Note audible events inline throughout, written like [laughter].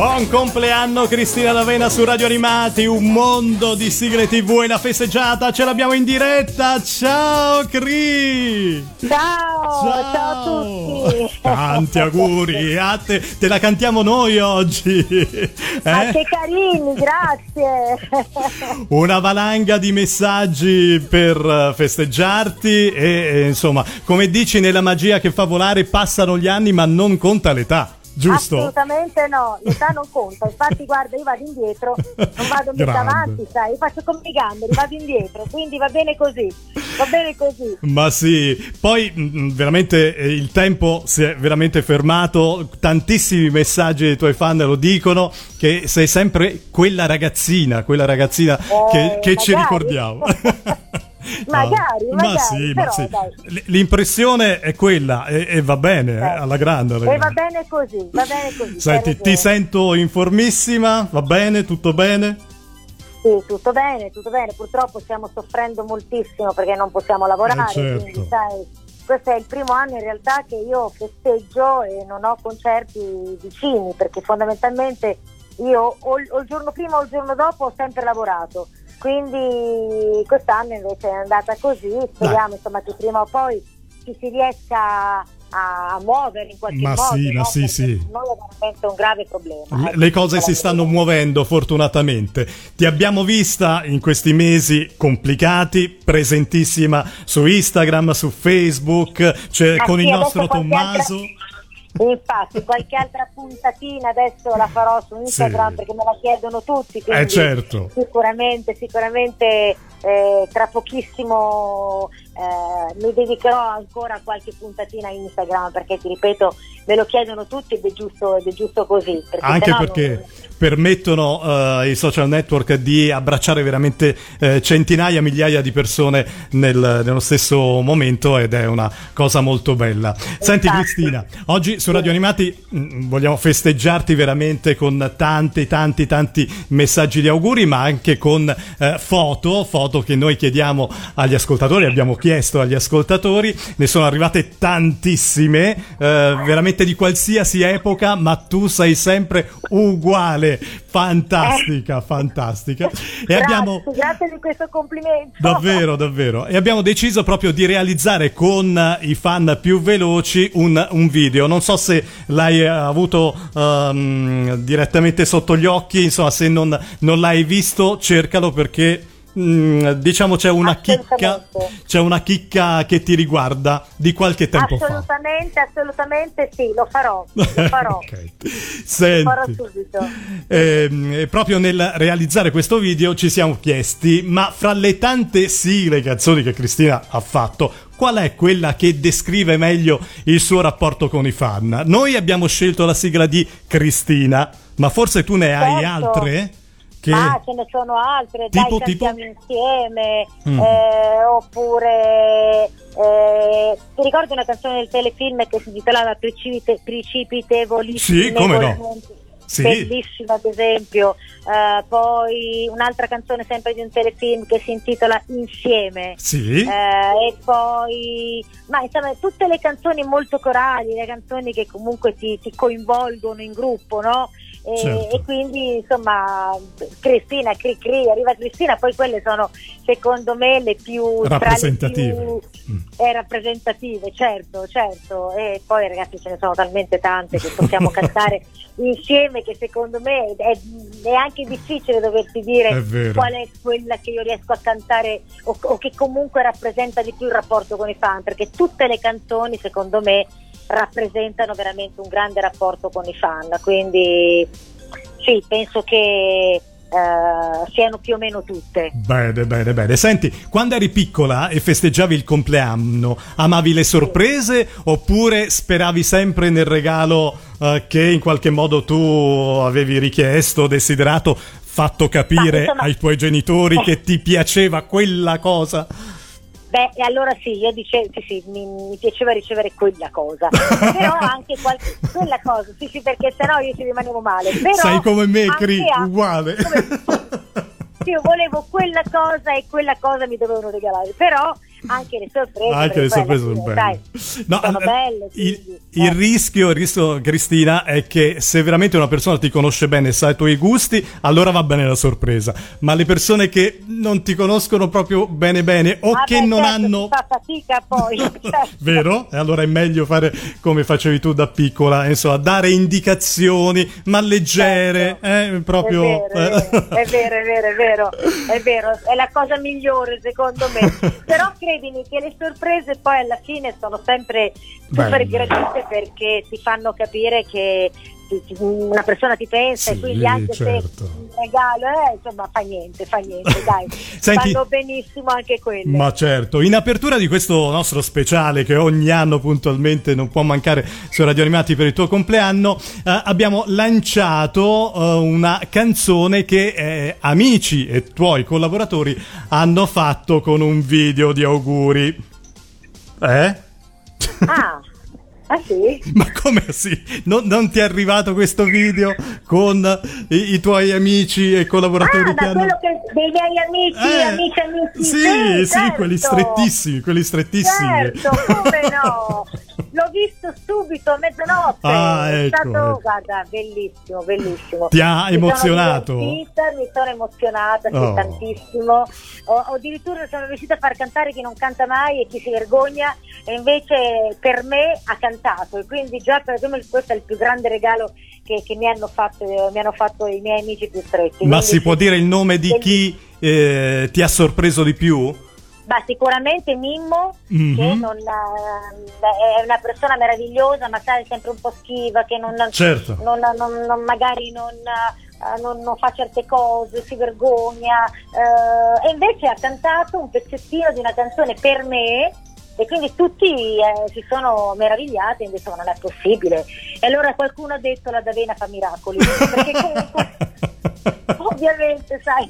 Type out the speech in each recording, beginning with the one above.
Buon compleanno Cristina D'Avena su Radio Animati, un mondo di sigle tv e la festeggiata, ce l'abbiamo in diretta, ciao Cri! Ciao, ciao, ciao a tutti! Tanti auguri, a te, te la cantiamo noi oggi! Eh? Ah, che carini, grazie! Una valanga di messaggi per festeggiarti e, e insomma, come dici nella magia che fa volare, passano gli anni ma non conta l'età. Giusto? Assolutamente no, l'età non conta. Infatti, guarda, io vado indietro, non vado mica avanti, sai, io faccio come i gamberi, vado indietro, quindi va bene così. Va bene così. Ma sì, poi mh, mm, veramente eh, il tempo si è veramente fermato. Tantissimi messaggi dei tuoi fan lo dicono che sei sempre quella ragazzina, quella ragazzina eh, che, che ci ricordiamo. [laughs] magari, no. magari, ma sì, però, ma sì. L'impressione è quella e, e va bene, eh, alla grande. Alla e va bene così, va bene così. Senti, ti sento informissima, va bene, tutto bene? Sì, tutto bene, tutto bene. Purtroppo stiamo soffrendo moltissimo perché non possiamo lavorare, eh certo. quindi sai, questo è il primo anno in realtà che io festeggio e non ho concerti vicini perché fondamentalmente io o il giorno prima o il giorno dopo ho sempre lavorato quindi quest'anno invece è andata così, speriamo insomma, che prima o poi ci si riesca a muovere in qualche ma modo. Sì, no? ma sì, sì. Non è veramente un grave problema. Le, le cose si stanno muovendo fortunatamente. Ti abbiamo vista in questi mesi complicati, presentissima su Instagram, su Facebook, cioè con sì, il nostro Tommaso. Altra... Infatti, qualche altra puntatina adesso la farò su Instagram sì. perché me la chiedono tutti. Eh certo. Sicuramente, sicuramente eh, tra pochissimo eh, mi dedicherò ancora a qualche puntatina a Instagram perché ti ripeto me lo chiedono tutti ed è giusto, ed è giusto così. Perché Anche perché non... permettono uh, i social network di abbracciare veramente uh, centinaia, migliaia di persone nel, nello stesso momento ed è una cosa molto bella. Infatti. Senti Cristina, oggi su Radio Animati mh, mm, vogliamo festeggiarti veramente con tanti, tanti, tanti messaggi di auguri, ma anche con uh, foto, foto che noi chiediamo agli ascoltatori, abbiamo chiesto agli ascoltatori, ne sono arrivate tantissime, veramente di qualsiasi epoca, ma tu sei sempre uguale. Fantastica, eh. fantastica. E grazie, abbiamo... grazie di questo complimento. Davvero, davvero. E abbiamo deciso proprio di realizzare con i fan più veloci un, un video. Non so se l'hai avuto um, direttamente sotto gli occhi, insomma, se non, non l'hai visto, cercalo perché Mm, diciamo c'è una chicca c'è una chicca che ti riguarda di qualche tempo assolutamente, fa assolutamente assolutamente sì lo farò lo [laughs] farò, okay. Senti, lo farò subito eh, proprio nel realizzare questo video ci siamo chiesti ma fra le tante sigle canzoni che Cristina ha fatto qual è quella che descrive meglio il suo rapporto con i fan noi abbiamo scelto la sigla di Cristina ma forse tu ne certo. hai altre? Che... Ah, ce ne sono altre, tipo, dai, tipo? insieme, mm. eh, oppure eh, ti ricordi una canzone del telefilm che si intitolava Precipite, Precipitevolissime? Sì, come no? Sì. Bellissima ad esempio, uh, poi un'altra canzone sempre di un telefilm che si intitola Insieme sì. uh, e poi, ma insomma tutte le canzoni molto corali, le canzoni che comunque ti, ti coinvolgono in gruppo, no? E, certo. e, quindi insomma Cristina, Cri Cri, arriva Cristina, poi quelle sono secondo me le più rappresentative. Più, mm. eh, rappresentative, certo, certo. E poi ragazzi ce ne sono talmente tante che possiamo [laughs] cantare insieme che secondo me è, è, anche difficile doverti dire è qual è quella che io riesco a cantare o, o che comunque rappresenta di più il rapporto con i fan, perché tutte le canzoni secondo me rappresentano veramente un grande rapporto con i fan, quindi sì, penso che Uh, siano più o meno tutte. Bene, bene, bene. Senti, quando eri piccola e festeggiavi il compleanno, amavi le sorprese sì. oppure speravi sempre nel regalo uh, che in qualche modo tu avevi richiesto, desiderato, fatto capire insomma... ai tuoi genitori che ti piaceva quella cosa? Beh, e allora sì, io dicevo, sì, sì, mi, mi, piaceva ricevere quella cosa, [laughs] però anche qualche, quella cosa, sì, sì, perché sennò io ci rimanevo male. Però Sei come me, Cri, uguale. Come, [laughs] io volevo quella cosa e quella cosa mi dovevano regalare, però anche le sorprese. Anche le sorprese sono belle. Dai, no, sono eh, belle il, il eh. rischio, il rischio, Cristina, è che se veramente una persona ti conosce bene e sa i tuoi gusti, allora va bene la sorpresa. Ma le persone che non ti conoscono proprio bene bene o ah che beh, non certo, hanno... Fa fatica poi. [laughs] Vero? E allora è meglio fare come facevi tu da piccola, insomma, dare indicazioni, ma leggere, certo. eh, proprio... È vero, è vero, è vero, è vero, è vero, è la cosa migliore secondo me. [laughs] Però credimi che le sorprese poi alla fine sono sempre super gradite perché ti fanno capire che una persona ti pensa sì, e quindi anche certo. se un regalo eh, insomma fa niente fa niente [laughs] dai Senti, fanno benissimo anche quelle ma certo in apertura di questo nostro speciale che ogni anno puntualmente non può mancare su Radio Animati per il tuo compleanno eh, abbiamo lanciato eh, una canzone che eh, amici e tuoi collaboratori hanno fatto con un video di auguri eh? ah Ah sì? [laughs] Ma come sì? Non, non, ti è arrivato questo video con i, i tuoi amici e collaboratori ah, che hanno... Che, dei miei amici, eh, amici, amici. Sì, sì, sì certo. quelli strettissimi, quelli strettissimi. Certo, come no? [laughs] L'ho visto subito a mezzanotte. Ah, è ecco. stato, guarda, bellissimo, bellissimo. Ti ha mi emozionato? Sono mi sono emozionata oh. tantissimo. Ho, addirittura sono riuscita a far cantare chi non canta mai e chi si vergogna e invece per me ha cantato e quindi già per me questo è il più grande regalo che, che mi, hanno fatto, mi, hanno fatto, i miei amici più stretti. Ma quindi, si può dire il nome di chi eh, ti ha sorpreso di più? Beh, sicuramente Mimmo, mm-hmm. che non, eh, è una persona meravigliosa, ma sai, sempre un po' schiva, che non, certo. non, non magari non, uh, non, fa certe cose, si vergogna. Uh, e invece ha cantato un pezzettino di una canzone per me e quindi tutti eh, si sono meravigliati e hanno detto ma non è possibile e allora qualcuno ha detto la Davena fa miracoli [laughs] perché comunque [laughs] [laughs] ovviamente sai.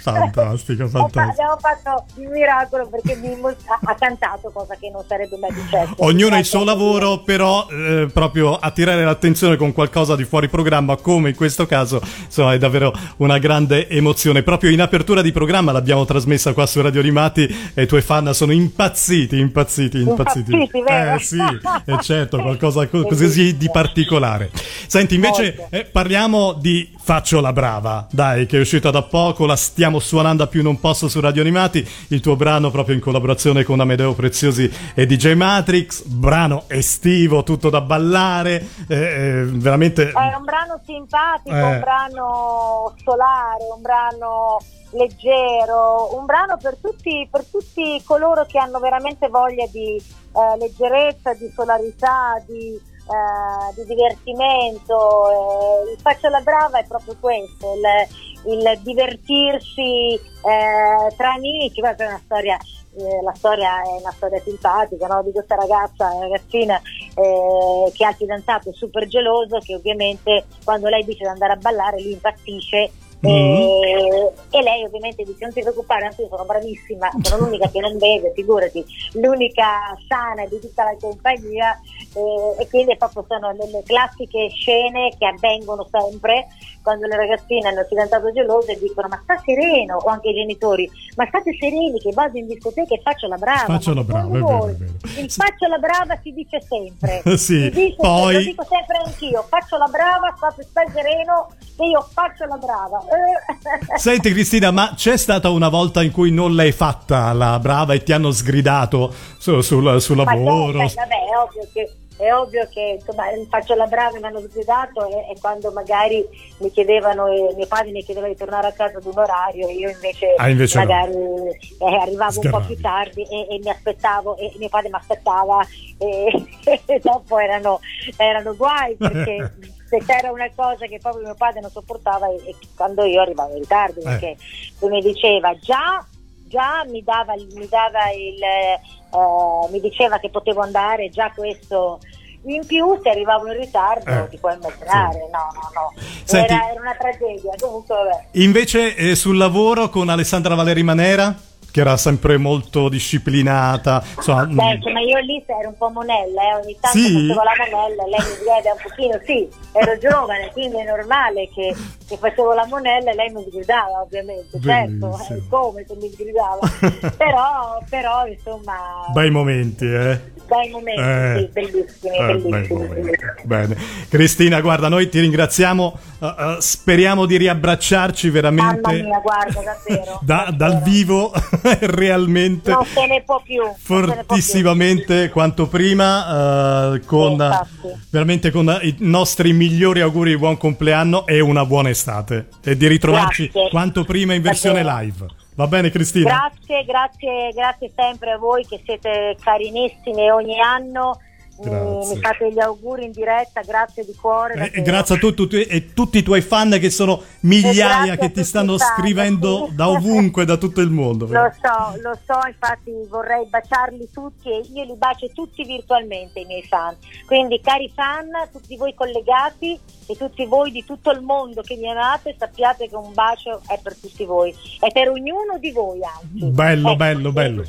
Fantastico, [laughs] fantastico. abbiamo fatto il miracolo perché Mimmo ha, cantato cosa che non sarebbe mai successo. Ognuno ha il suo lavoro però eh, proprio attirare l'attenzione con qualcosa di fuori programma come in questo caso insomma è davvero una grande emozione. Proprio in apertura di programma l'abbiamo trasmessa qua su Radio Animati e i tuoi fan sono impazziti impazziti impazziti, impazziti eh sì è certo qualcosa così di particolare. Senti invece eh, parliamo di Faccio la brava, dai, che è uscita da poco, la stiamo suonando a più non posso su Radio Animati, il tuo brano proprio in collaborazione con Amedeo Preziosi e DJ Matrix, brano estivo, tutto da ballare, eh, eh, veramente... È un brano simpatico, eh. un brano solare, un brano leggero, un brano per tutti, per tutti coloro che hanno veramente voglia di eh, leggerezza, di solarità, di eh, di divertimento. Eh, il faccio la brava è proprio questo, il, il divertirsi eh, tra amici, questa è una storia eh, la storia è una storia simpatica no? di questa ragazza, ragazzina eh, che ha fidanzato super geloso che ovviamente quando lei dice di andare a ballare lui impazzisce Mm. E, e, lei ovviamente dice non ti preoccupare, anche io sono bravissima, sono l'unica che non beve, figurati, l'unica sana di tutta la compagnia e, e quindi proprio sono le classiche scene che avvengono sempre quando le ragazzine hanno il fidanzato geloso e dicono ma sta sereno, o anche i genitori, ma state sereni che vado in discoteca e faccio la brava. Faccio la brava, è vero, è vero. Il faccio la brava si dice sempre. [laughs] sì, si dice, poi... Lo dico sempre anch'io, faccio la brava, state sereno e io faccio la brava. Senti Cristina, ma c'è stata una volta in cui non l'hai fatta la brava e ti hanno sgridato su, sul, sul lavoro? No, vabbè, è ovvio che è ovvio che insomma, faccio la brava e mi hanno sgridato e, e, quando magari mi chiedevano, e mio padre mi chiedeva di tornare a casa ad un orario, io invece, ah, invece magari no. eh, arrivavo Sgarravi. un po' più tardi e, e, mi aspettavo e mio padre mi aspettava [laughs] e, dopo erano, erano guai perché [laughs] c'era una cosa che proprio mio padre non sopportava e, quando io arrivavo in ritardo eh. perché lui mi diceva già già mi dava, mi, dava il, eh, mi diceva che potevo andare, già questo. In più se arrivavo in ritardo eh, ti puoi immaginare sì. no no no. Senti, era, era, una tragedia comunque vabbè. invece eh, sul lavoro con Alessandra Valeri Manera che era sempre molto disciplinata. Insomma, Beh, ma io lì ero un po' monella, eh, ogni tanto Sì? facevo la monella, lei mi sgrida un pochino, sì, ero giovane, quindi è normale che, che facevo la monella e lei mi sgridava ovviamente, certo, Bellissimo. eh, come se mi sgridava, [laughs] però, però insomma, bei momenti, eh. Bei momenti, Eh, bellissimi, eh, bellissimi. momenti. Bene. Cristina, guarda, noi ti ringraziamo, eh, eh, speriamo di riabbracciarci veramente Mamma mia, guarda, davvero. [laughs] da- davvero. dal vivo, [laughs] realmente. Non se ne può più. ne può più. fortissimamente quanto prima eh, con Sì, veramente con i nostri migliori auguri di buon compleanno e una buona estate e di ritrovarci Grazie. quanto prima in versione Davvero. live va bene Cristina? Grazie, grazie, grazie sempre a voi che siete carinissimi ogni anno. Mi, Grazie. mi fate gli auguri in diretta, grazie di cuore. Eh, davvero. grazie a tu, tutti e tutti i tuoi fan che sono migliaia grazie a che ti stanno fan, scrivendo sì. [laughs] da ovunque da tutto il mondo Lo so, lo so, infatti vorrei baciarli tutti e io li bacio tutti virtualmente i miei fan. Quindi cari fan, tutti voi collegati e tutti voi di tutto il mondo che mi amate, sappiate che un bacio è per tutti voi, è per ognuno di voi anzi. bello Ecco, bello bello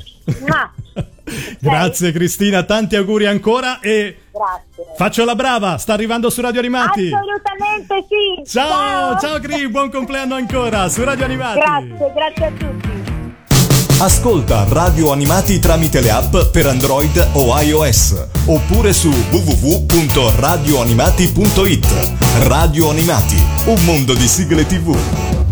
Ma, [laughs] [laughs] grazie Cristina tanti auguri ancora e grazie. faccio la brava sta arrivando su Radio Animati Assolutamente sì. Ciao, ciao Cri, buon compleanno ancora su Radio Animati. Grazie, grazie a tutti. Ascolta Radio Animati tramite le app per Android o iOS oppure su www.radioanimati.it. Radio Animati, un mondo di sigle TV.